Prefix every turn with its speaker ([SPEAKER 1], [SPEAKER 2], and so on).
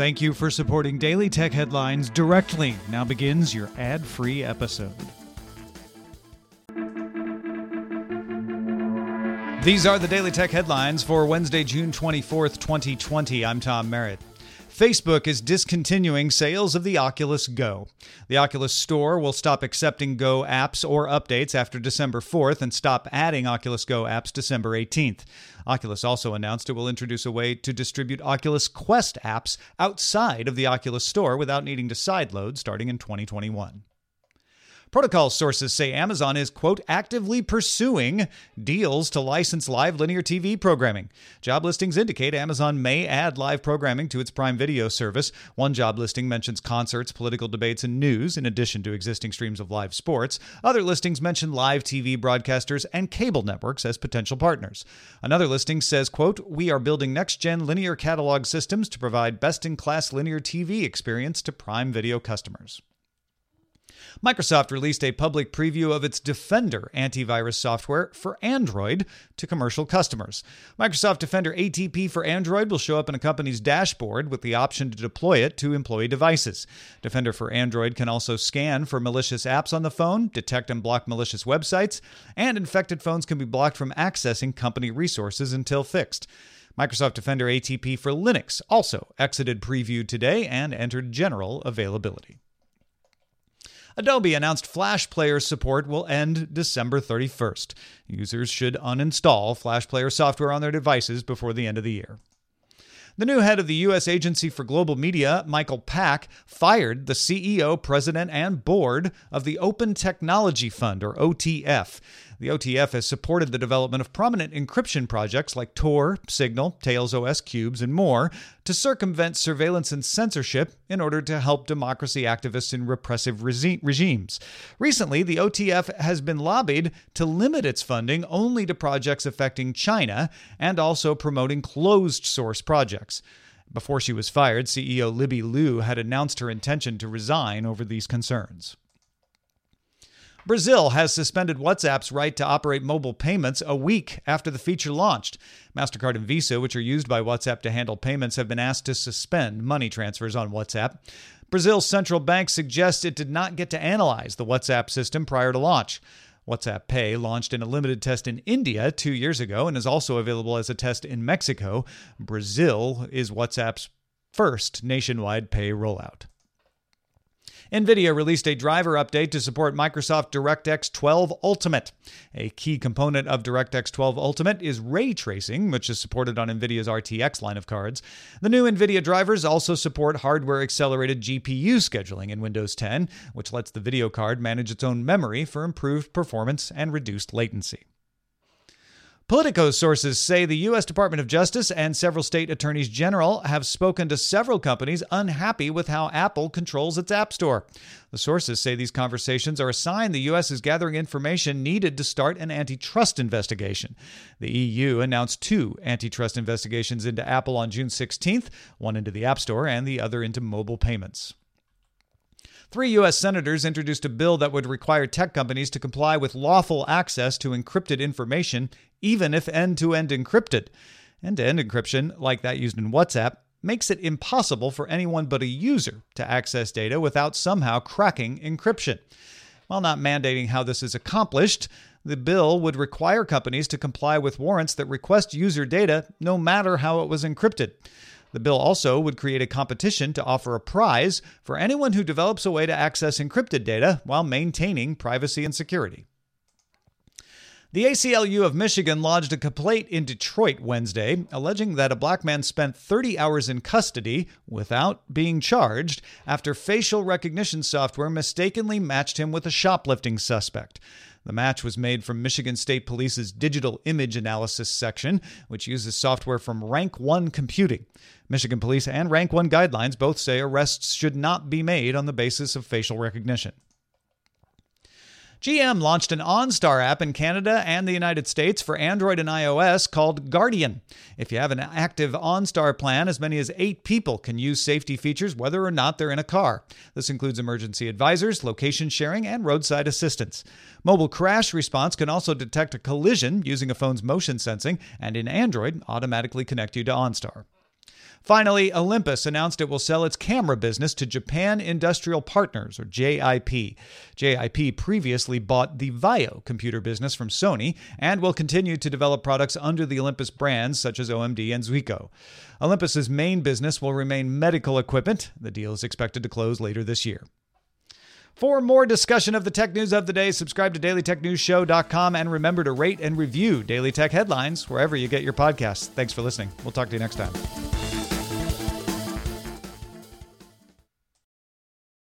[SPEAKER 1] Thank you for supporting Daily Tech Headlines directly. Now begins your ad free episode. These are the Daily Tech Headlines for Wednesday, June 24th, 2020. I'm Tom Merritt. Facebook is discontinuing sales of the Oculus Go. The Oculus Store will stop accepting Go apps or updates after December 4th and stop adding Oculus Go apps December 18th. Oculus also announced it will introduce a way to distribute Oculus Quest apps outside of the Oculus Store without needing to sideload starting in 2021. Protocol sources say Amazon is, quote, actively pursuing deals to license live linear TV programming. Job listings indicate Amazon may add live programming to its Prime Video service. One job listing mentions concerts, political debates, and news, in addition to existing streams of live sports. Other listings mention live TV broadcasters and cable networks as potential partners. Another listing says, quote, we are building next gen linear catalog systems to provide best in class linear TV experience to Prime Video customers. Microsoft released a public preview of its Defender antivirus software for Android to commercial customers. Microsoft Defender ATP for Android will show up in a company's dashboard with the option to deploy it to employee devices. Defender for Android can also scan for malicious apps on the phone, detect and block malicious websites, and infected phones can be blocked from accessing company resources until fixed. Microsoft Defender ATP for Linux also exited preview today and entered general availability. Adobe announced Flash Player support will end December 31st. Users should uninstall Flash Player software on their devices before the end of the year. The new head of the U.S. Agency for Global Media, Michael Pack, fired the CEO, president, and board of the Open Technology Fund, or OTF. The OTF has supported the development of prominent encryption projects like Tor, Signal, Tails OS Qubes, and more to circumvent surveillance and censorship in order to help democracy activists in repressive regimes. Recently, the OTF has been lobbied to limit its funding only to projects affecting China and also promoting closed source projects. Before she was fired, CEO Libby Liu had announced her intention to resign over these concerns. Brazil has suspended WhatsApp's right to operate mobile payments a week after the feature launched. MasterCard and Visa, which are used by WhatsApp to handle payments, have been asked to suspend money transfers on WhatsApp. Brazil's central bank suggests it did not get to analyze the WhatsApp system prior to launch. WhatsApp Pay launched in a limited test in India two years ago and is also available as a test in Mexico. Brazil is WhatsApp's first nationwide pay rollout. NVIDIA released a driver update to support Microsoft DirectX 12 Ultimate. A key component of DirectX 12 Ultimate is ray tracing, which is supported on NVIDIA's RTX line of cards. The new NVIDIA drivers also support hardware accelerated GPU scheduling in Windows 10, which lets the video card manage its own memory for improved performance and reduced latency. Politico sources say the U.S. Department of Justice and several state attorneys general have spoken to several companies unhappy with how Apple controls its App Store. The sources say these conversations are a sign the U.S. is gathering information needed to start an antitrust investigation. The EU announced two antitrust investigations into Apple on June 16th, one into the App Store and the other into mobile payments. Three U.S. senators introduced a bill that would require tech companies to comply with lawful access to encrypted information, even if end to end encrypted. End to end encryption, like that used in WhatsApp, makes it impossible for anyone but a user to access data without somehow cracking encryption. While not mandating how this is accomplished, the bill would require companies to comply with warrants that request user data no matter how it was encrypted. The bill also would create a competition to offer a prize for anyone who develops a way to access encrypted data while maintaining privacy and security. The ACLU of Michigan lodged a complaint in Detroit Wednesday, alleging that a black man spent 30 hours in custody without being charged after facial recognition software mistakenly matched him with a shoplifting suspect. The match was made from Michigan State Police's Digital Image Analysis section, which uses software from Rank 1 Computing. Michigan Police and Rank 1 guidelines both say arrests should not be made on the basis of facial recognition. GM launched an OnStar app in Canada and the United States for Android and iOS called Guardian. If you have an active OnStar plan, as many as eight people can use safety features whether or not they're in a car. This includes emergency advisors, location sharing, and roadside assistance. Mobile crash response can also detect a collision using a phone's motion sensing, and in Android, automatically connect you to OnStar. Finally, Olympus announced it will sell its camera business to Japan Industrial Partners, or JIP. JIP previously bought the Vaio computer business from Sony and will continue to develop products under the Olympus brands such as OMD and Zuiko. Olympus's main business will remain medical equipment. The deal is expected to close later this year. For more discussion of the tech news of the day, subscribe to dailytechnewsshow.com and remember to rate and review Daily Tech Headlines wherever you get your podcasts. Thanks for listening. We'll talk to you next time.